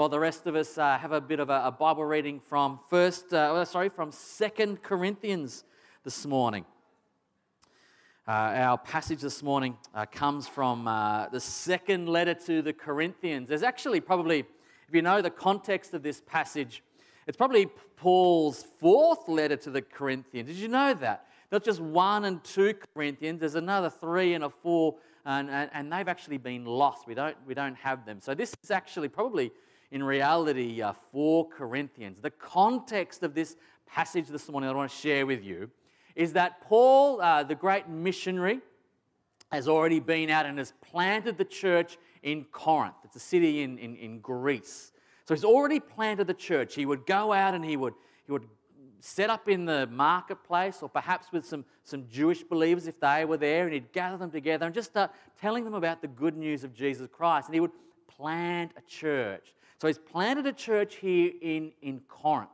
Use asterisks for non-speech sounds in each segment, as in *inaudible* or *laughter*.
while the rest of us uh, have a bit of a, a Bible reading from first, uh, sorry, from Second Corinthians this morning. Uh, our passage this morning uh, comes from uh, the second letter to the Corinthians. There's actually probably, if you know the context of this passage, it's probably Paul's fourth letter to the Corinthians. Did you know that? Not just one and two Corinthians, there's another three and a four, and, and, and they've actually been lost. We don't, we don't have them. So this is actually probably, in reality, uh, four Corinthians. The context of this passage this morning that I want to share with you is that Paul, uh, the great missionary, has already been out and has planted the church in Corinth. It's a city in, in, in Greece. So he's already planted the church. He would go out and he would, he would set up in the marketplace or perhaps with some, some Jewish believers if they were there, and he'd gather them together and just start telling them about the good news of Jesus Christ. And he would plant a church. So he's planted a church here in, in Corinth.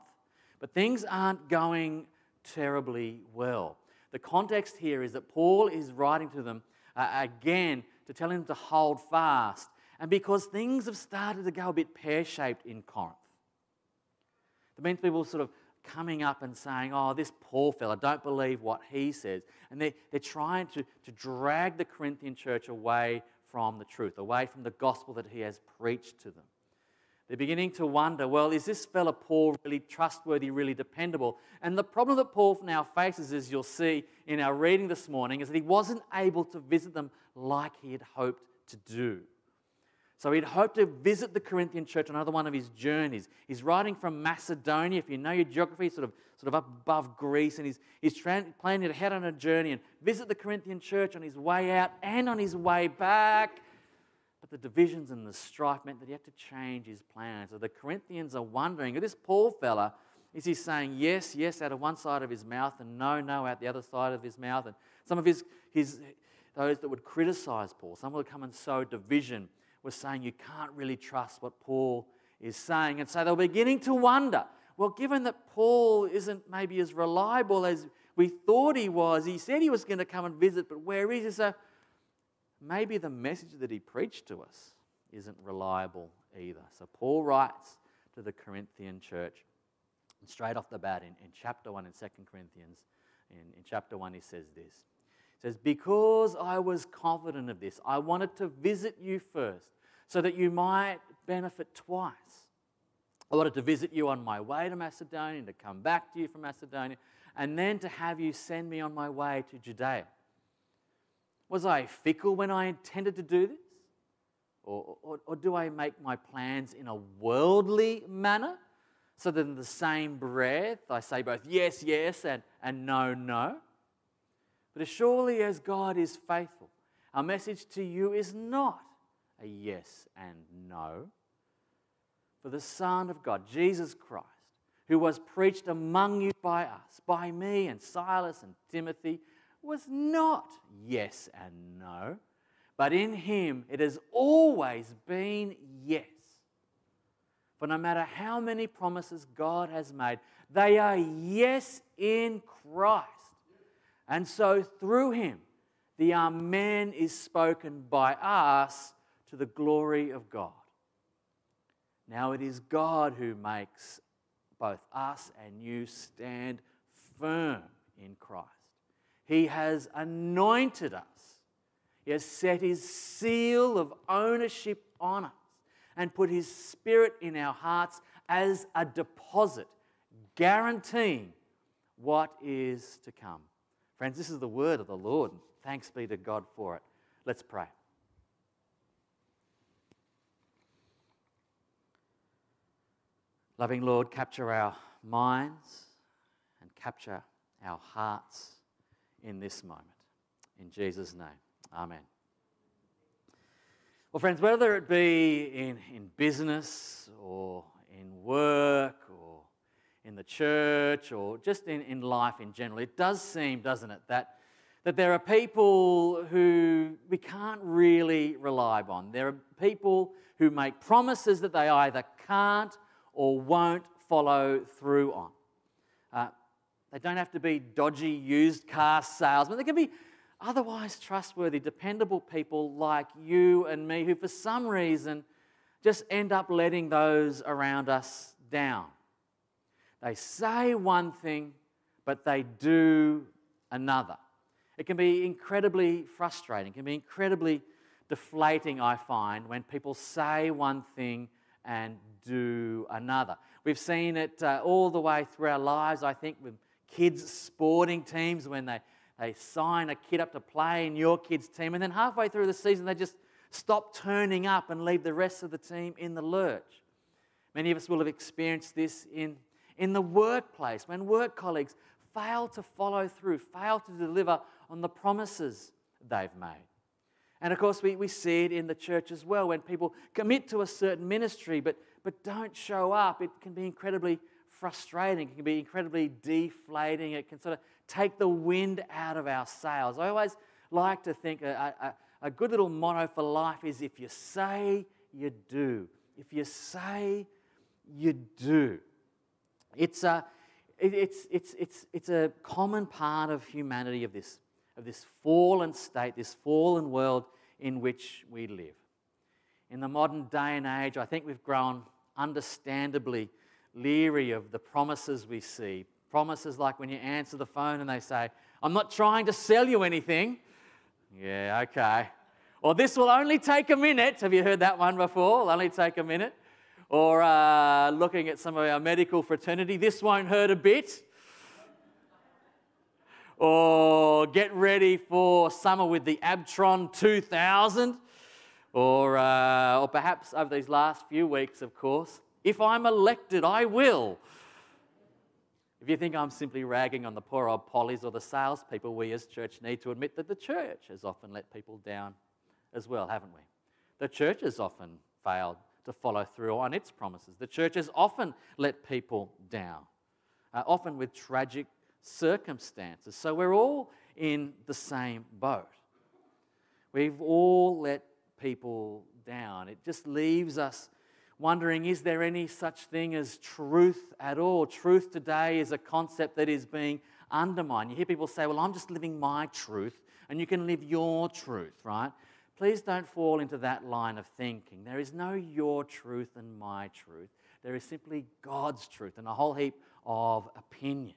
But things aren't going terribly well. The context here is that Paul is writing to them uh, again to tell them to hold fast. And because things have started to go a bit pear shaped in Corinth, that means people sort of coming up and saying, Oh, this Paul fella, don't believe what he says. And they're, they're trying to, to drag the Corinthian church away from the truth, away from the gospel that he has preached to them. They're beginning to wonder, well, is this fella Paul really trustworthy, really dependable? And the problem that Paul now faces, as you'll see in our reading this morning, is that he wasn't able to visit them like he had hoped to do. So he'd hoped to visit the Corinthian church on another one of his journeys. He's writing from Macedonia. If you know your geography, sort of, sort of up above Greece, and he's, he's planning to head on a journey and visit the Corinthian church on his way out and on his way back. But the divisions and the strife meant that he had to change his plans. So the Corinthians are wondering, this Paul fella, is he saying yes, yes out of one side of his mouth and no, no out the other side of his mouth? And some of his, his those that would criticize Paul, some would come and sow division were saying you can't really trust what Paul is saying. And so they were beginning to wonder well, given that Paul isn't maybe as reliable as we thought he was, he said he was going to come and visit, but where is he? So maybe the message that he preached to us isn't reliable either. So Paul writes to the Corinthian church, and straight off the bat in, in chapter 1 in 2 Corinthians, in, in chapter 1, he says this. He says, Because I was confident of this, I wanted to visit you first so that you might benefit twice. I wanted to visit you on my way to Macedonia, to come back to you from Macedonia, and then to have you send me on my way to Judea. Was I fickle when I intended to do this? Or, or, or, do I make my plans in a worldly manner? So that in the same breath I say both yes, yes, and, and no, no? But as surely as God is faithful, our message to you is not a yes and no. For the Son of God, Jesus Christ, who was preached among you by us, by me and Silas and Timothy, was not yes and no, but in him it has always been yes. For no matter how many promises God has made, they are yes in Christ. And so through him, the Amen is spoken by us to the glory of God. Now it is God who makes both us and you stand firm in Christ. He has anointed us, He has set His seal of ownership on us and put His Spirit in our hearts as a deposit, guaranteeing what is to come. Friends, this is the word of the Lord. Thanks be to God for it. Let's pray. Loving Lord, capture our minds and capture our hearts in this moment. In Jesus' name, Amen. Well, friends, whether it be in, in business or in work or in the church or just in, in life in general, it does seem, doesn't it, that, that there are people who we can't really rely on. There are people who make promises that they either can't or won't follow through on. They don't have to be dodgy used car salesmen. They can be otherwise trustworthy, dependable people like you and me who, for some reason, just end up letting those around us down. They say one thing, but they do another. It can be incredibly frustrating, it can be incredibly deflating, I find, when people say one thing and do another. We've seen it uh, all the way through our lives, I think, with kids' sporting teams when they, they sign a kid up to play in your kid's team, and then halfway through the season, they just stop turning up and leave the rest of the team in the lurch. Many of us will have experienced this in, in the workplace when work colleagues fail to follow through, fail to deliver on the promises they've made. And of course, we, we see it in the church as well when people commit to a certain ministry but, but don't show up. It can be incredibly frustrating, it can be incredibly deflating. It can sort of take the wind out of our sails. I always like to think a, a, a good little motto for life is if you say, you do. If you say, you do. It's a, it's, it's, it's, it's a common part of humanity of this of this fallen state, this fallen world in which we live. In the modern day and age, I think we've grown understandably leery of the promises we see. Promises like when you answer the phone and they say, I'm not trying to sell you anything. Yeah, okay. Or this will only take a minute. Have you heard that one before? It'll only take a minute. Or uh, looking at some of our medical fraternity, this won't hurt a bit or get ready for summer with the Abtron 2000, or, uh, or perhaps over these last few weeks, of course, if I'm elected, I will. If you think I'm simply ragging on the poor old pollies or the salespeople, we as church need to admit that the church has often let people down as well, haven't we? The church has often failed to follow through on its promises. The church has often let people down, uh, often with tragic circumstances. So we're all in the same boat. We've all let people down. It just leaves us wondering is there any such thing as truth at all? Truth today is a concept that is being undermined. You hear people say, Well, I'm just living my truth, and you can live your truth, right? Please don't fall into that line of thinking. There is no your truth and my truth. There is simply God's truth and a whole heap of opinions.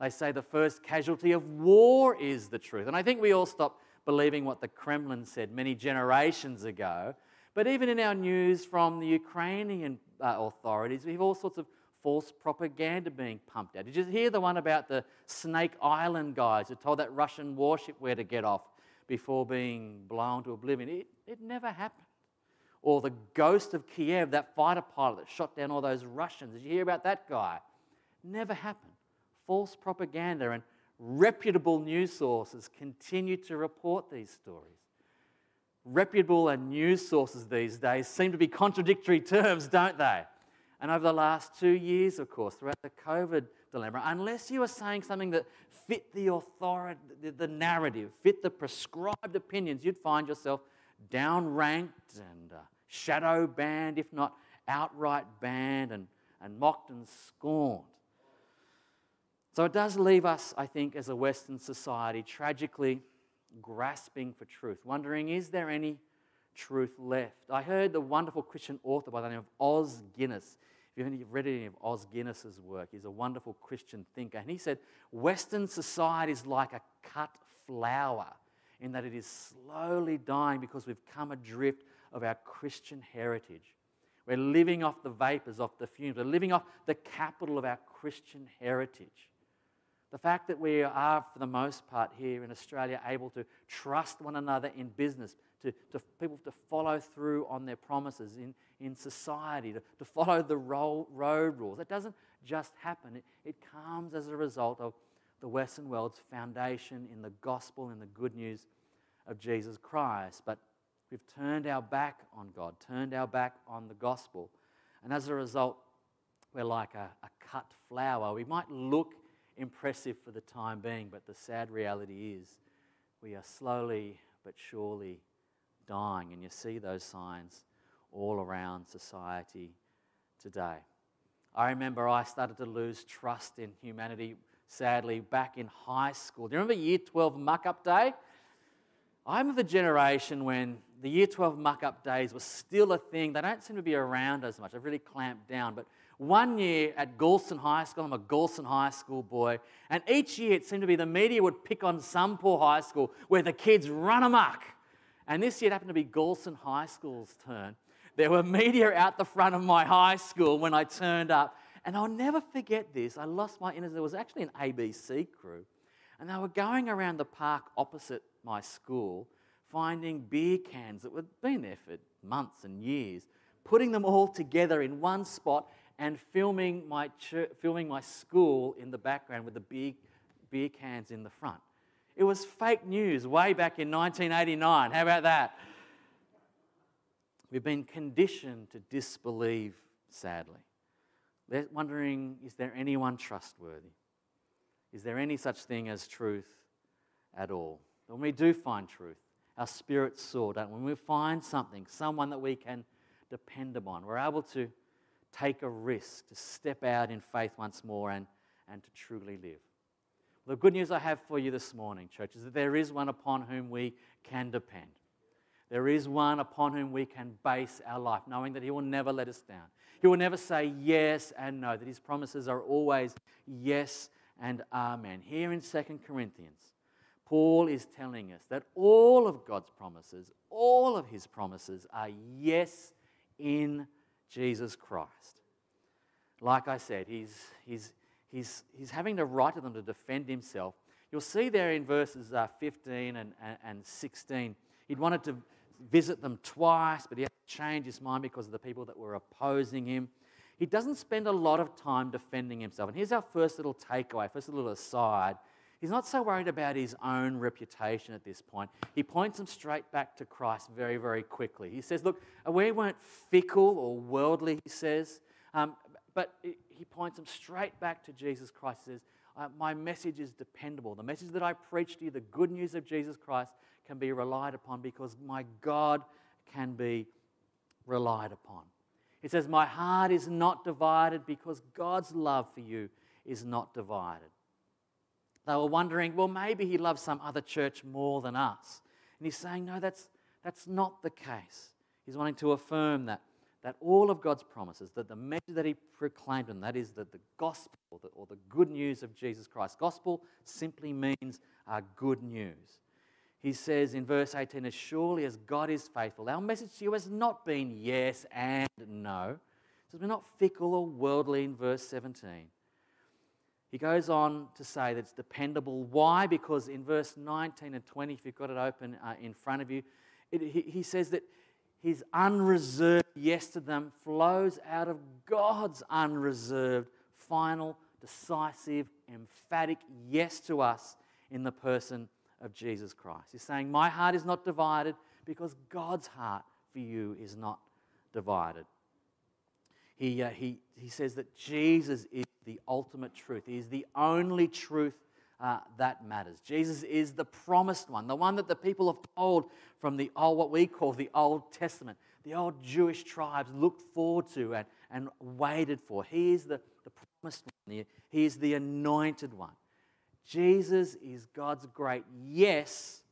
They say the first casualty of war is the truth. And I think we all stopped believing what the Kremlin said many generations ago. But even in our news from the Ukrainian uh, authorities, we have all sorts of false propaganda being pumped out. Did you hear the one about the Snake Island guys who told that Russian warship where to get off before being blown to oblivion? It, it never happened. Or the ghost of Kiev, that fighter pilot that shot down all those Russians. Did you hear about that guy? Never happened false propaganda and reputable news sources continue to report these stories. Reputable and news sources these days seem to be contradictory terms, don't they? And over the last two years, of course, throughout the COVID dilemma, unless you are saying something that fit the authority, the narrative, fit the prescribed opinions, you'd find yourself downranked and uh, shadow banned, if not outright banned and, and mocked and scorned. So it does leave us, I think, as a Western society, tragically grasping for truth, wondering, is there any truth left? I heard the wonderful Christian author by the name of Os Guinness. If you've read any of Os Guinness's work, he's a wonderful Christian thinker. And he said, Western society is like a cut flower in that it is slowly dying because we've come adrift of our Christian heritage. We're living off the vapors, off the fumes. We're living off the capital of our Christian heritage. The fact that we are, for the most part, here in Australia, able to trust one another in business, to, to people to follow through on their promises in, in society, to, to follow the road rules. It doesn't just happen, it, it comes as a result of the Western world's foundation in the gospel and the good news of Jesus Christ. But we've turned our back on God, turned our back on the gospel. And as a result, we're like a, a cut flower. We might look impressive for the time being, but the sad reality is we are slowly but surely dying. And you see those signs all around society today. I remember I started to lose trust in humanity, sadly, back in high school. Do you remember year 12 muck up day? I'm of the generation when the year 12 muck up days were still a thing. They don't seem to be around as much. They've really clamped down. But one year at Galston High School, I'm a Galston High School boy, and each year it seemed to be the media would pick on some poor high school where the kids run amok. And this year it happened to be Galston High School's turn. There were media out the front of my high school when I turned up. And I'll never forget this. I lost my innocence. There was actually an ABC crew. And they were going around the park opposite my school, finding beer cans that had been there for months and years, putting them all together in one spot and filming my, church, filming my school in the background with the big beer cans in the front. It was fake news way back in 1989. How about that? We've been conditioned to disbelieve, sadly. They're wondering is there anyone trustworthy? Is there any such thing as truth at all? When we do find truth, our spirits soar, we? When we find something, someone that we can depend upon, we're able to take a risk, to step out in faith once more and, and to truly live. The good news I have for you this morning, church, is that there is one upon whom we can depend. There is one upon whom we can base our life, knowing that He will never let us down. He will never say yes and no, that His promises are always yes and amen. Here in 2 Corinthians, Paul is telling us that all of God's promises, all of His promises are yes in Jesus Christ. Like I said, he's, he's, he's, he's having to write to them to defend himself. You'll see there in verses uh, 15 and, and, and 16, he'd wanted to visit them twice, but he had to change his mind because of the people that were opposing him. He doesn't spend a lot of time defending himself. And here's our first little takeaway, first little aside. He's not so worried about his own reputation at this point. He points them straight back to Christ very, very quickly. He says, Look, we weren't fickle or worldly, he says, um, but he points them straight back to Jesus Christ. He says, uh, My message is dependable. The message that I preach to you, the good news of Jesus Christ, can be relied upon because my God can be relied upon. It says, My heart is not divided because God's love for you is not divided. They were wondering, well, maybe he loves some other church more than us. And he's saying, no, that's, that's not the case. He's wanting to affirm that, that all of God's promises, that the message that he proclaimed, and that is that the gospel or the, or the good news of Jesus Christ. Gospel simply means uh, good news. He says in verse 18, as surely as God is faithful, our message to you has not been yes and no. So we're not fickle or worldly in verse 17. He goes on to say that it's dependable. Why? Because in verse 19 and 20, if you've got it open uh, in front of you, it, he, he says that his unreserved yes to them flows out of God's unreserved, final, decisive, emphatic yes to us in the person of Jesus Christ. He's saying, My heart is not divided because God's heart for you is not divided. He, uh, he, he says that Jesus is the ultimate truth. He is the only truth uh, that matters. Jesus is the promised one, the one that the people of old, from the old, what we call the Old Testament, the old Jewish tribes looked forward to and, and waited for. He is the, the promised one, he is the anointed one. Jesus is God's great yes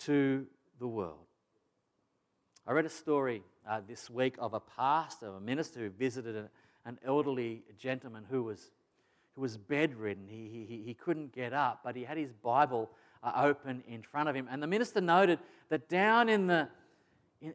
to the world. I read a story uh, this week of a pastor, a minister who visited an elderly gentleman who was, who was bedridden. He, he, he couldn't get up, but he had his Bible uh, open in front of him. And the minister noted that down in the, in,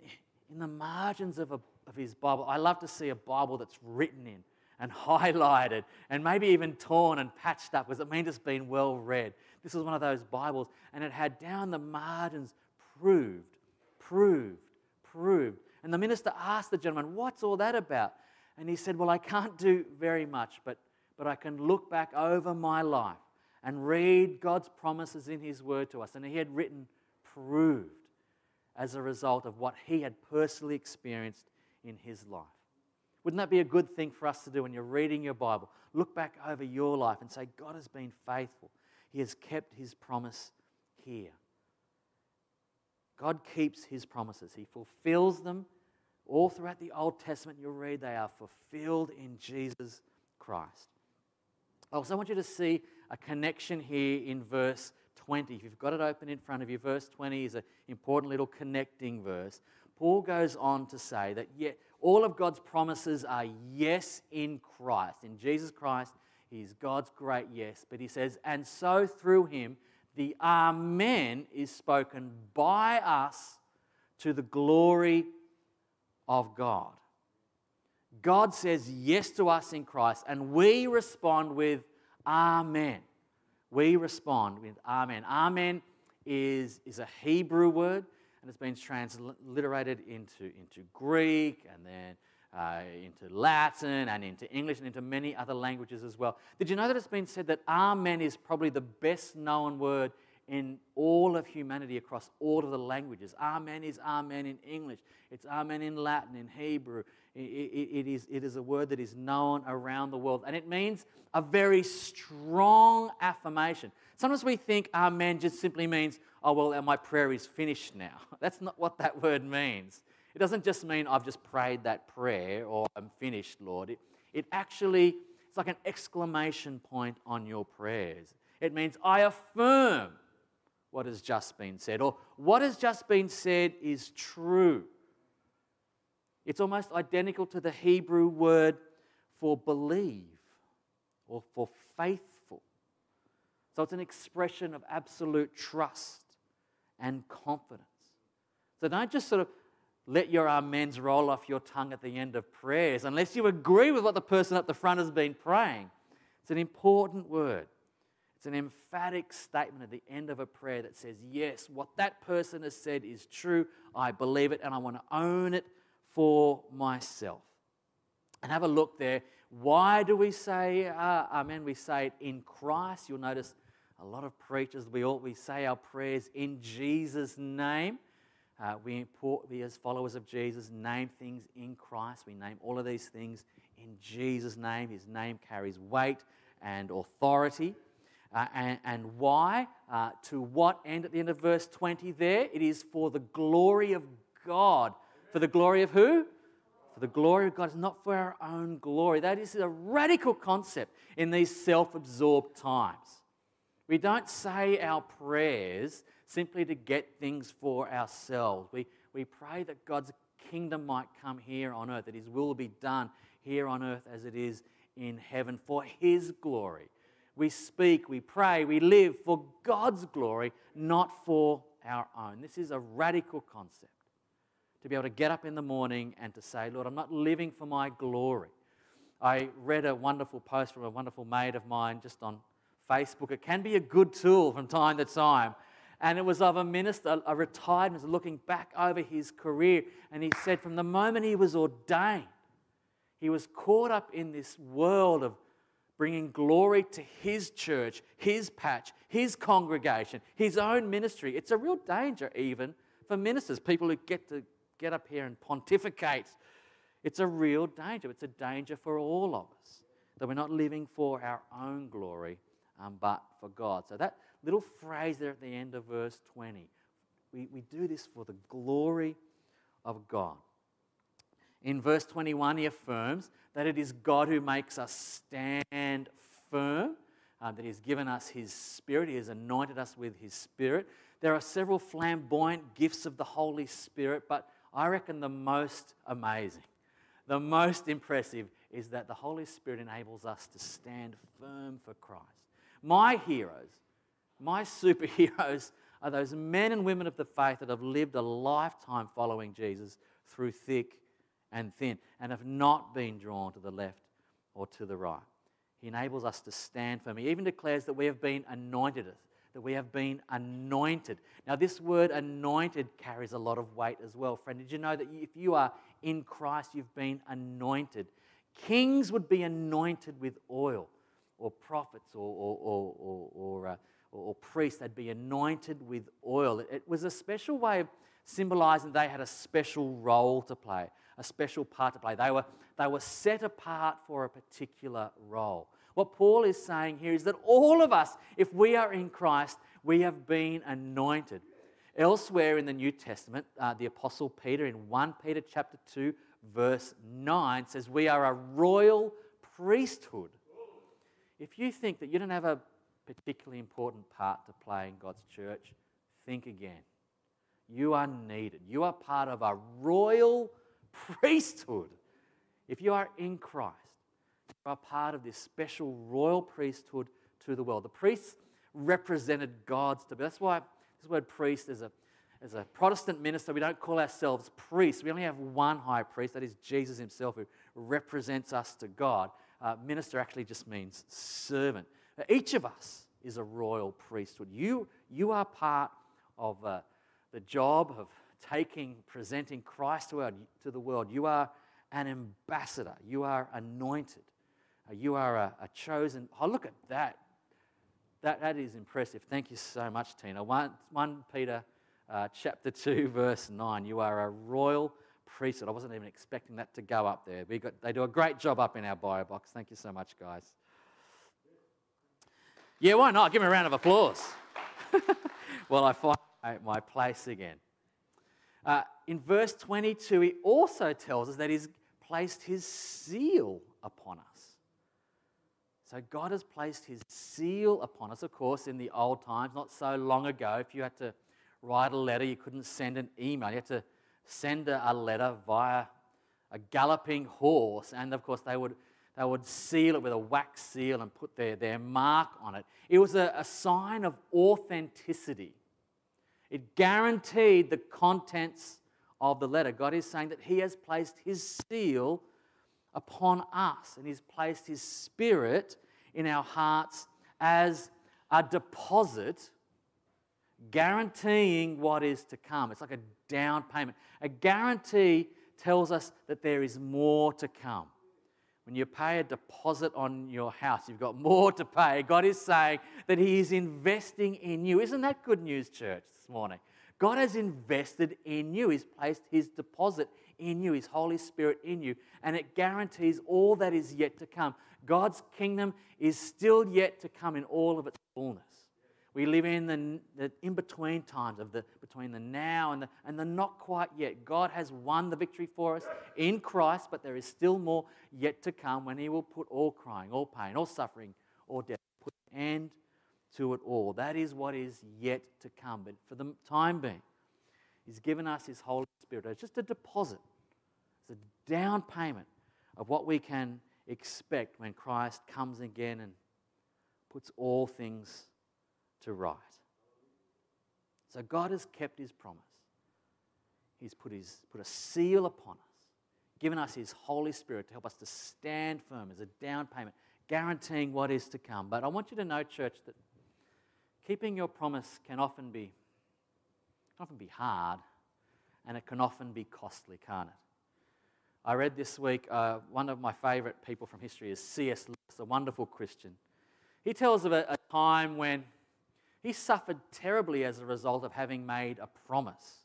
in the margins of, a, of his Bible, I love to see a Bible that's written in and *laughs* highlighted and maybe even torn and patched up because it means it's been well read. This was one of those Bibles, and it had down the margins proved, proved, proved. And the minister asked the gentleman, What's all that about? And he said, Well, I can't do very much, but, but I can look back over my life and read God's promises in His Word to us. And he had written, proved, as a result of what he had personally experienced in his life. Wouldn't that be a good thing for us to do when you're reading your Bible? Look back over your life and say, God has been faithful. He has kept his promise here. God keeps his promises, he fulfills them all throughout the Old Testament, you'll read they are fulfilled in Jesus Christ. I also want you to see a connection here in verse 20. If you've got it open in front of you, verse 20 is an important little connecting verse. Paul goes on to say that yet all of God's promises are yes in Christ. In Jesus Christ, He is God's great yes. But he says, and so through Him, the Amen is spoken by us to the glory of God. God says yes to us in Christ, and we respond with Amen. We respond with Amen. Amen is, is a Hebrew word, and it's been transliterated into, into Greek and then uh, into Latin and into English and into many other languages as well. Did you know that it's been said that Amen is probably the best known word in all of humanity across all of the languages. Amen is Amen in English, it's Amen in Latin, in Hebrew. It, it, it, is, it is a word that is known around the world, and it means a very strong affirmation. Sometimes we think Amen just simply means, oh, well, my prayer is finished now. *laughs* That's not what that word means. It doesn't just mean I've just prayed that prayer or I'm finished, Lord. It, it actually, it's like an exclamation point on your prayers. It means I affirm what has just been said, or what has just been said is true. It's almost identical to the Hebrew word for believe or for faithful. So it's an expression of absolute trust and confidence. So don't just sort of let your amens roll off your tongue at the end of prayers unless you agree with what the person at the front has been praying. It's an important word. It's an emphatic statement at the end of a prayer that says, Yes, what that person has said is true. I believe it and I want to own it for myself. And have a look there. Why do we say uh, Amen? We say it in Christ. You'll notice a lot of preachers, we, all, we say our prayers in Jesus' name. Uh, we, import, we, as followers of Jesus, name things in Christ. We name all of these things in Jesus' name. His name carries weight and authority. Uh, and, and, why? Uh, to what end at the end of verse 20 there? It is for the glory of God. For the glory of who? For the glory of God. It's not for our own glory. That is a radical concept in these self absorbed times. We don't say our prayers simply to get things for ourselves. We, we pray that God's kingdom might come here on earth, that His will be done here on earth as it is in heaven for His glory we speak, we pray, we live for God's glory, not for our own. This is a radical concept. To be able to get up in the morning and to say, Lord, I'm not living for my glory. I read a wonderful post from a wonderful mate of mine just on Facebook. It can be a good tool from time to time. And it was of a minister, a retired minister, looking back over his career. And he said, from the moment he was ordained, he was caught up in this world of bringing glory to his church, his patch, his congregation, his own ministry. It's a real danger, even for ministers, people who get to get up here and pontificate. It's a real danger. It's a danger for all of us that we're not living for our own glory, um, but for God. So, that little phrase there at the end of verse 20, we, we do this for the glory of God. In verse 21, he affirms that it is God who makes us stand firm, uh, that He's given us His Spirit, He has anointed us with His Spirit. There are several flamboyant gifts of the Holy Spirit, but I reckon the most amazing, the most impressive is that the Holy Spirit enables us to stand firm for Christ. My heroes, my superheroes, are those men and women of the faith that have lived a lifetime following Jesus through thick and thin and have not been drawn to the left or to the right. He enables us to stand firm. He even declares that we have been anointed, that we have been anointed. Now, this word anointed carries a lot of weight as well. Friend, did you know that if you are in Christ, you've been anointed? Kings would be anointed with oil, or prophets, or, or, or, or, uh, or priests, they'd be anointed with oil. It was a special way of symbolizing they had a special role to play a special part to play. They were, they were set apart for a particular role. What Paul is saying here is that all of us, if we are in Christ, we have been anointed. Elsewhere in the New Testament, uh, the Apostle Peter in 1 Peter chapter 2, verse 9 says, We are a royal priesthood. If you think that you don't have a particularly important part to play in God's church, think again. You are needed. You are part of a royal priesthood. If you are in Christ, you are part of this special royal priesthood to the world. The priests represented God's to be. That's why this word priest is a as a Protestant minister, we don't call ourselves priests. We only have one high priest, that is Jesus himself, who represents us to God. Uh, minister actually just means servant. Each of us is a royal priesthood. You, you are part of uh, the job of taking, presenting Christ to, the world. You are an ambassador. You are anointed. Uh, you are a, a, chosen. Oh, look at that. That, that is impressive. Thank you so much, Tina. 1, 1 Peter uh, chapter 2, *laughs* verse 9. You are a royal priesthood. I wasn't even expecting that to go up there. We got, they do a great job up in our bio box. Thank you so much, guys. Yeah, why not? Give me a round of applause. *laughs* well, I find my place again. Uh, in verse 22, he also tells us that he's placed his seal upon us. So God has placed his seal upon us. Of course, in the old times, not so long ago, if you had to write a letter, you couldn't send an email. You had to send a letter via a galloping horse. And of course, they would, they would seal it with a wax seal and put their, their mark on it. It was a, a sign of authenticity. It guaranteed the contents of the letter. God is saying that He has placed His seal upon us and He's placed His Spirit in our hearts as a deposit guaranteeing what is to come. It's like a down payment. A guarantee tells us that there is more to come. When you pay a deposit on your house, you've got more to pay. God is saying that He is investing in you. Isn't that good news, church, morning? God has invested in you. He's placed His deposit in you, His Holy Spirit in you, and it guarantees all that is yet to come. God's kingdom is still yet to come in all of its fullness. We live in the, the in between times of the between the now and the, and the not quite yet. God has won the victory for us in Christ, but there is still more yet to come when He will put all crying, all pain, all suffering, all death, put an end to it all. That is what is yet to come. But for the time being, He's given us His Holy Spirit. It's just a deposit, it's a down payment of what we can expect when Christ comes again and puts all things to right. So God has kept his promise. He's put, his, put a seal upon us, given us his Holy Spirit to help us to stand firm as a down payment, guaranteeing what is to come. But I want you to know, church, that keeping your promise can often be, can often be hard and it can often be costly, can't it? I read this week, uh, one of my favorite people from history is C.S. Lewis, a wonderful Christian. He tells of a, a time when he suffered terribly as a result of having made a promise.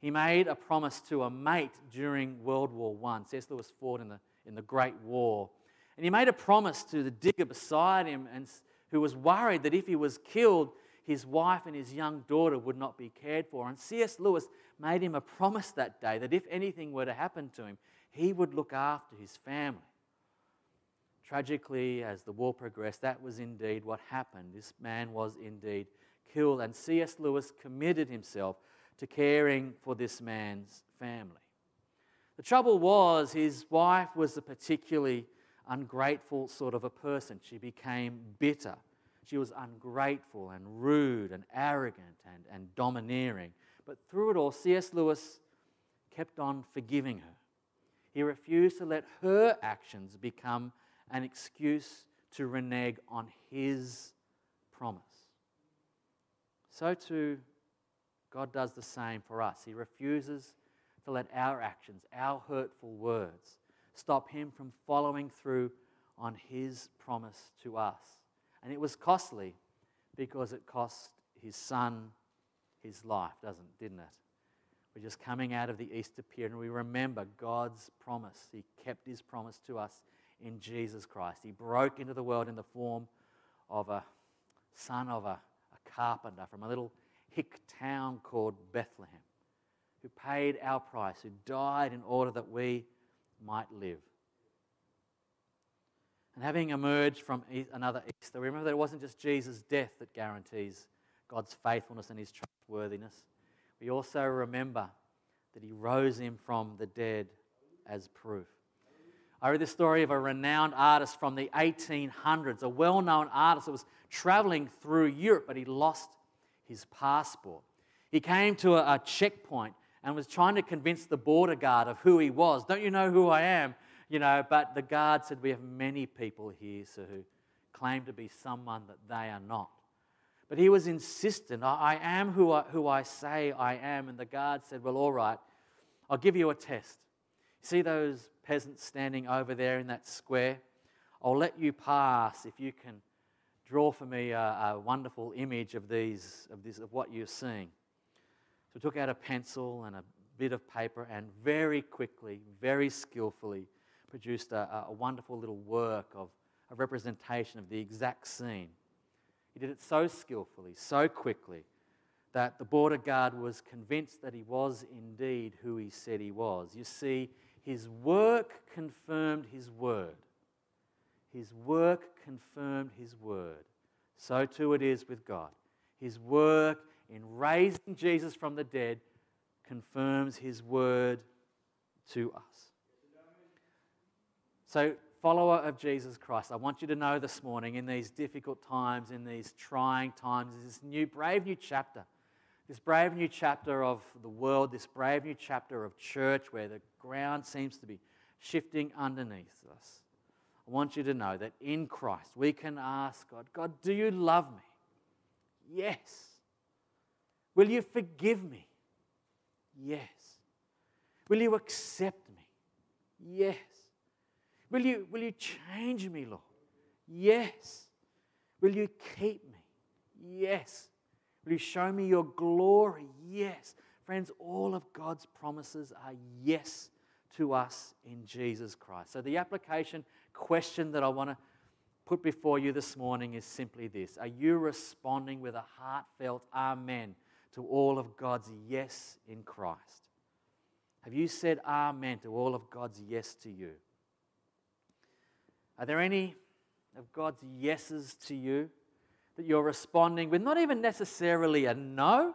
He made a promise to a mate during World War I. C.S. Lewis fought in the, in the Great War. And he made a promise to the digger beside him, and, who was worried that if he was killed, his wife and his young daughter would not be cared for. And C.S. Lewis made him a promise that day that if anything were to happen to him, he would look after his family. Tragically, as the war progressed, that was indeed what happened. This man was indeed killed, and C.S. Lewis committed himself to caring for this man's family. The trouble was, his wife was a particularly ungrateful sort of a person. She became bitter. She was ungrateful and rude and arrogant and, and domineering. But through it all, C.S. Lewis kept on forgiving her. He refused to let her actions become an excuse to renege on his promise. So too, God does the same for us. He refuses to let our actions, our hurtful words, stop him from following through on his promise to us. And it was costly because it cost his son his life, doesn't didn't it? We're just coming out of the Easter period and we remember God's promise. He kept his promise to us in Jesus Christ. He broke into the world in the form of a son of a, a carpenter from a little hick town called Bethlehem, who paid our price, who died in order that we might live. And having emerged from another Easter, we remember that it wasn't just Jesus' death that guarantees God's faithfulness and his trustworthiness. We also remember that he rose him from the dead as proof. I read the story of a renowned artist from the 1800s, a well known artist that was traveling through Europe, but he lost his passport. He came to a, a checkpoint and was trying to convince the border guard of who he was. Don't you know who I am? You know, but the guard said, We have many people here so who claim to be someone that they are not. But he was insistent, I, I am who I, who I say I am. And the guard said, Well, all right, I'll give you a test. See those peasants standing over there in that square? I'll let you pass if you can draw for me a, a wonderful image of these, of this, of what you're seeing. So took out a pencil and a bit of paper and very quickly, very skillfully produced a, a wonderful little work of a representation of the exact scene. He did it so skillfully, so quickly, that the border guard was convinced that he was indeed who he said he was. You see, his work confirmed his word. His work confirmed his word. So too it is with God. His work in raising Jesus from the dead confirms his word to us. So, follower of Jesus Christ, I want you to know this morning, in these difficult times, in these trying times, this new, brave new chapter, this brave new chapter of the world, this brave new chapter of church where the ground seems to be shifting underneath us. I want you to know that in Christ we can ask God, God, do you love me? Yes. Will you forgive me? Yes. Will you accept me? Yes. Will you, will you change me, Lord? Yes. Will you keep me? Yes. Will you show me your glory? Yes. Friends, all of God's promises are yes to us in Jesus Christ. So, the application question that I want to put before you this morning is simply this Are you responding with a heartfelt amen to all of God's yes in Christ? Have you said amen to all of God's yes to you? Are there any of God's yeses to you that you're responding with not even necessarily a no?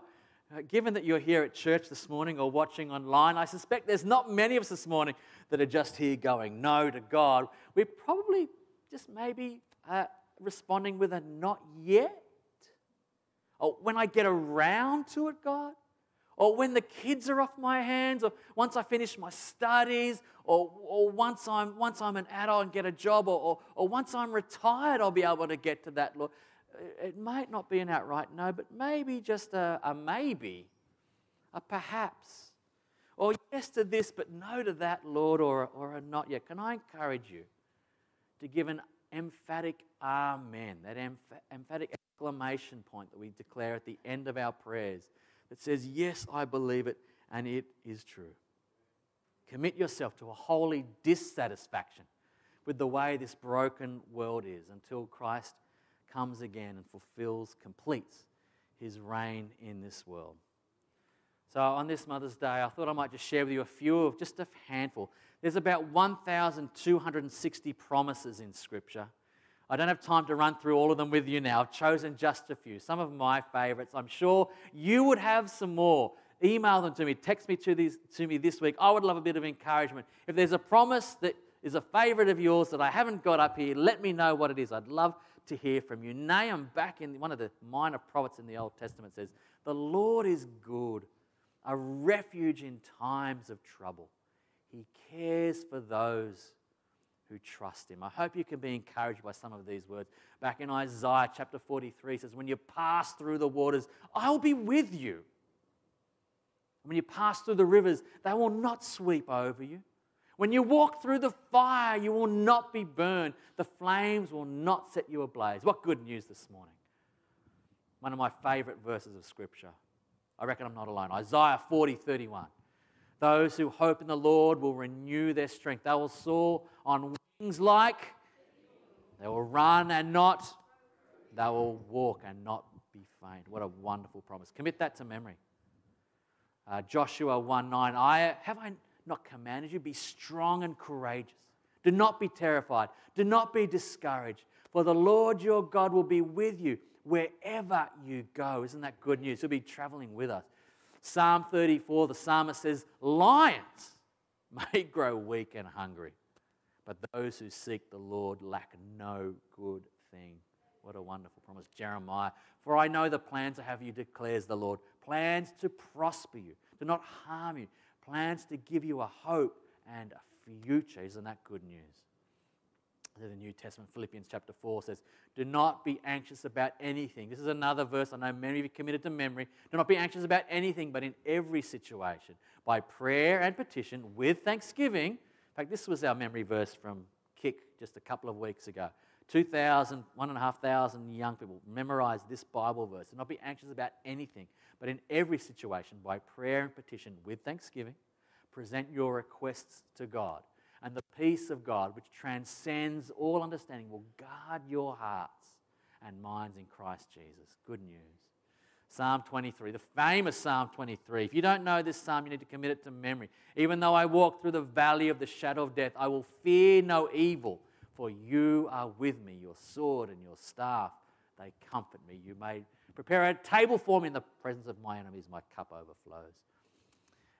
Uh, given that you're here at church this morning or watching online, I suspect there's not many of us this morning that are just here going no to God. We're probably just maybe uh, responding with a not yet. Or when I get around to it, God. Or when the kids are off my hands, or once I finish my studies, or, or once, I'm, once I'm an adult and get a job, or, or, or once I'm retired, I'll be able to get to that, Lord. It might not be an outright no, but maybe just a, a maybe, a perhaps. Or yes to this, but no to that, Lord, or, or a not yet. Can I encourage you to give an emphatic amen, that emph- emphatic exclamation point that we declare at the end of our prayers that says, Yes, I believe it, and it is true. Commit yourself to a holy dissatisfaction with the way this broken world is until Christ comes again and fulfills, completes his reign in this world. So, on this Mother's Day, I thought I might just share with you a few of just a handful. There's about 1,260 promises in Scripture. I don't have time to run through all of them with you now. I've chosen just a few, some of my favorites. I'm sure you would have some more. Email them to me, text me to, these, to me this week. I would love a bit of encouragement. If there's a promise that is a favorite of yours that I haven't got up here, let me know what it is. I'd love to hear from you. Nahum, back in one of the minor prophets in the Old Testament, says, The Lord is good, a refuge in times of trouble. He cares for those who trust him. I hope you can be encouraged by some of these words. Back in Isaiah chapter 43 says, When you pass through the waters, I'll be with you. When you pass through the rivers, they will not sweep over you. When you walk through the fire, you will not be burned. The flames will not set you ablaze. What good news this morning. One of my favorite verses of Scripture. I reckon I'm not alone. Isaiah 40 31. Those who hope in the Lord will renew their strength. They will soar on wings like, they will run and not, they will walk and not be faint. What a wonderful promise. Commit that to memory. Uh, Joshua 1 9. I, have I not commanded you? Be strong and courageous. Do not be terrified. Do not be discouraged, for the Lord your God will be with you wherever you go. Isn't that good news? He'll be traveling with us. Psalm 34, the psalmist says, Lions may *laughs* grow weak and hungry, but those who seek the Lord lack no good thing. What a wonderful promise. Jeremiah, for I know the plans I have you, declares the Lord plans to prosper you, to not harm you, plans to give you a hope and a future. Isn't that good news? The New Testament, Philippians chapter 4 says, Do not be anxious about anything. This is another verse I know many of you committed to memory. Do not be anxious about anything, but in every situation, by prayer and petition, with thanksgiving. In fact, this was our memory verse from Kick just a couple of weeks ago. 2,000, 1,500 young people memorize this Bible verse. Do not be anxious about anything, but in every situation, by prayer and petition, with thanksgiving, present your requests to God. And the peace of God, which transcends all understanding, will guard your hearts and minds in Christ Jesus. Good news. Psalm 23, the famous Psalm 23. If you don't know this psalm, you need to commit it to memory. Even though I walk through the valley of the shadow of death, I will fear no evil for you are with me, your sword and your staff, they comfort me. You may prepare a table for me in the presence of my enemies, my cup overflows.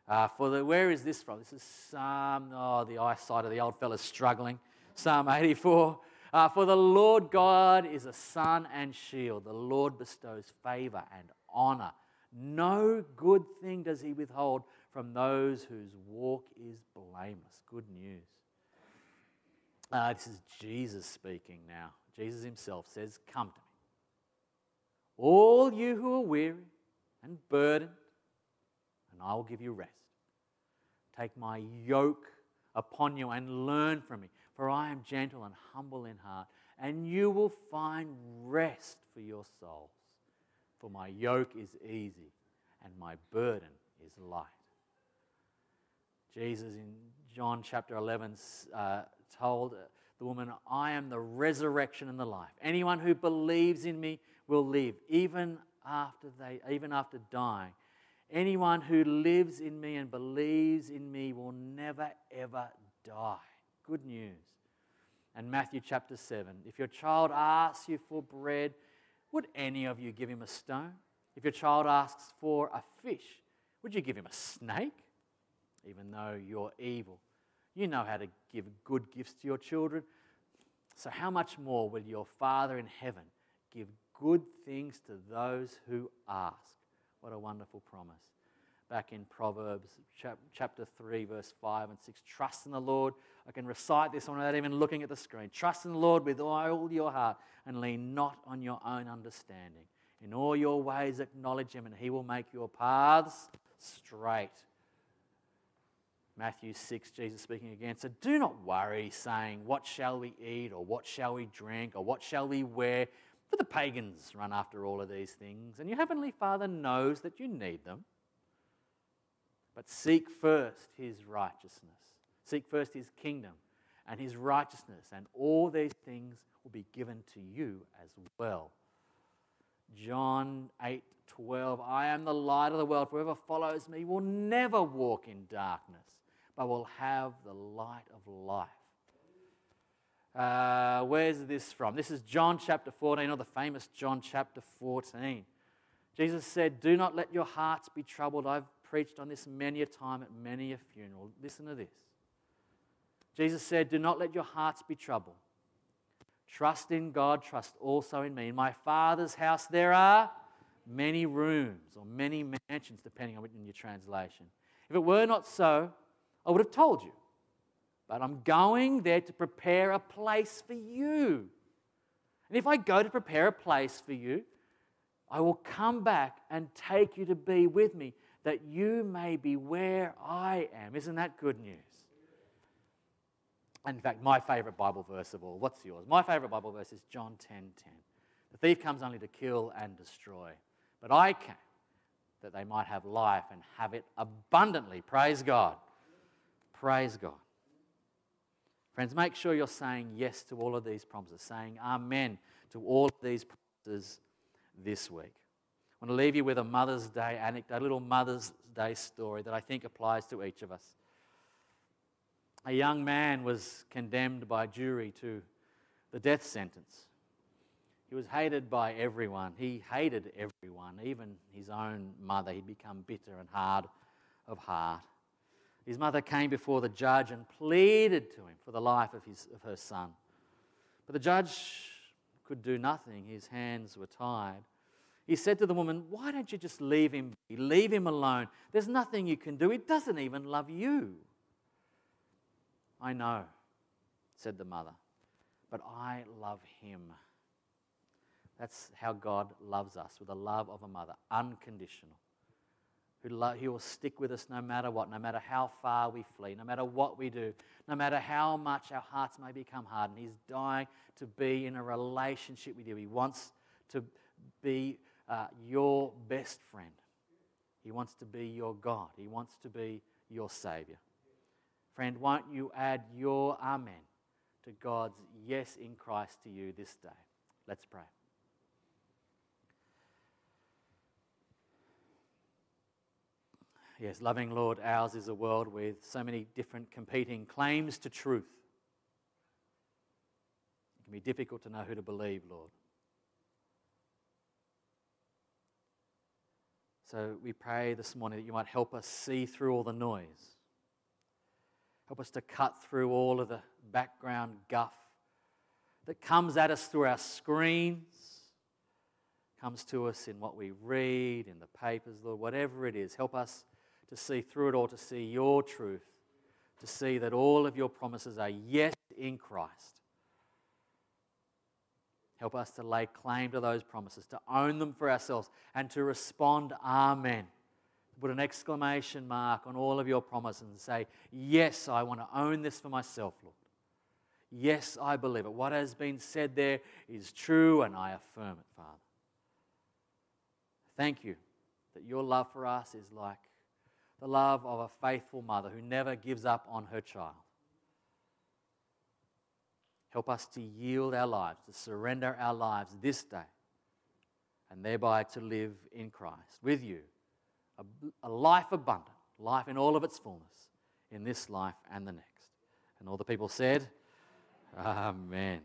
Uh, for the, where is this from? This is Psalm, oh, the eyesight of the old fella's struggling. Psalm 84. Uh, for the Lord God is a sun and shield. The Lord bestows favor and honor. No good thing does he withhold from those whose walk is blameless. Good news. Uh, this is Jesus speaking now. Jesus himself says, Come to me. All you who are weary and burdened, and I will give you rest. Take my yoke upon you and learn from me, for I am gentle and humble in heart, and you will find rest for your souls. For my yoke is easy and my burden is light. Jesus in John chapter 11 uh, told the woman, I am the resurrection and the life. Anyone who believes in me will live, even after, they, even after dying. Anyone who lives in me and believes in me will never, ever die. Good news. And Matthew chapter 7 if your child asks you for bread, would any of you give him a stone? If your child asks for a fish, would you give him a snake? Even though you're evil, you know how to give good gifts to your children. So, how much more will your Father in heaven give good things to those who ask? What a wonderful promise. Back in Proverbs chapter 3, verse 5 and 6. Trust in the Lord. I can recite this without even looking at the screen. Trust in the Lord with all your heart and lean not on your own understanding. In all your ways, acknowledge Him, and He will make your paths straight. Matthew 6, Jesus speaking again. So do not worry, saying, What shall we eat, or what shall we drink, or what shall we wear? For the pagans run after all of these things, and your heavenly Father knows that you need them. But seek first his righteousness. Seek first his kingdom and his righteousness, and all these things will be given to you as well. John 8 12 I am the light of the world. Whoever follows me will never walk in darkness but will have the light of life. Uh, where's this from? This is John chapter 14, or the famous John chapter 14. Jesus said, Do not let your hearts be troubled. I've preached on this many a time at many a funeral. Listen to this. Jesus said, Do not let your hearts be troubled. Trust in God, trust also in me. In my Father's house there are many rooms or many mansions, depending on your translation. If it were not so, I would have told you. But I'm going there to prepare a place for you. And if I go to prepare a place for you, I will come back and take you to be with me, that you may be where I am. Isn't that good news? in fact, my favorite Bible verse of all. What's yours? My favorite Bible verse is John 10 10. The thief comes only to kill and destroy, but I came that they might have life and have it abundantly. Praise God. Praise God. Friends, make sure you're saying yes to all of these promises, saying amen to all of these promises this week. I want to leave you with a Mother's Day anecdote, a little Mother's Day story that I think applies to each of us. a young man was condemned by jury to the death sentence. He was hated by everyone. He hated everyone, even his own mother. He'd become bitter and hard of heart. His mother came before the judge and pleaded to him for the life of, his, of her son. But the judge could do nothing, his hands were tied. He said to the woman, Why don't you just leave him be? Leave him alone. There's nothing you can do. He doesn't even love you. I know, said the mother, but I love him. That's how God loves us, with the love of a mother, unconditional. Who lo- he will stick with us no matter what, no matter how far we flee, no matter what we do, no matter how much our hearts may become hardened. He's dying to be in a relationship with you. He wants to be uh, your best friend. He wants to be your God. He wants to be your Savior. Friend, won't you add your Amen to God's yes in Christ to you this day? Let's pray. Yes, loving Lord, ours is a world with so many different competing claims to truth. It can be difficult to know who to believe, Lord. So we pray this morning that you might help us see through all the noise. Help us to cut through all of the background guff that comes at us through our screens, comes to us in what we read, in the papers, Lord, whatever it is. Help us to see through it all, to see your truth, to see that all of your promises are yes in Christ. Help us to lay claim to those promises, to own them for ourselves, and to respond, Amen. Put an exclamation mark on all of your promises and say, Yes, I want to own this for myself, Lord. Yes, I believe it. What has been said there is true, and I affirm it, Father. Thank you that your love for us is like the love of a faithful mother who never gives up on her child. Help us to yield our lives, to surrender our lives this day, and thereby to live in Christ with you. A, a, life abundant, life in all of its fullness, in this life and the next. And all the people said, Amen.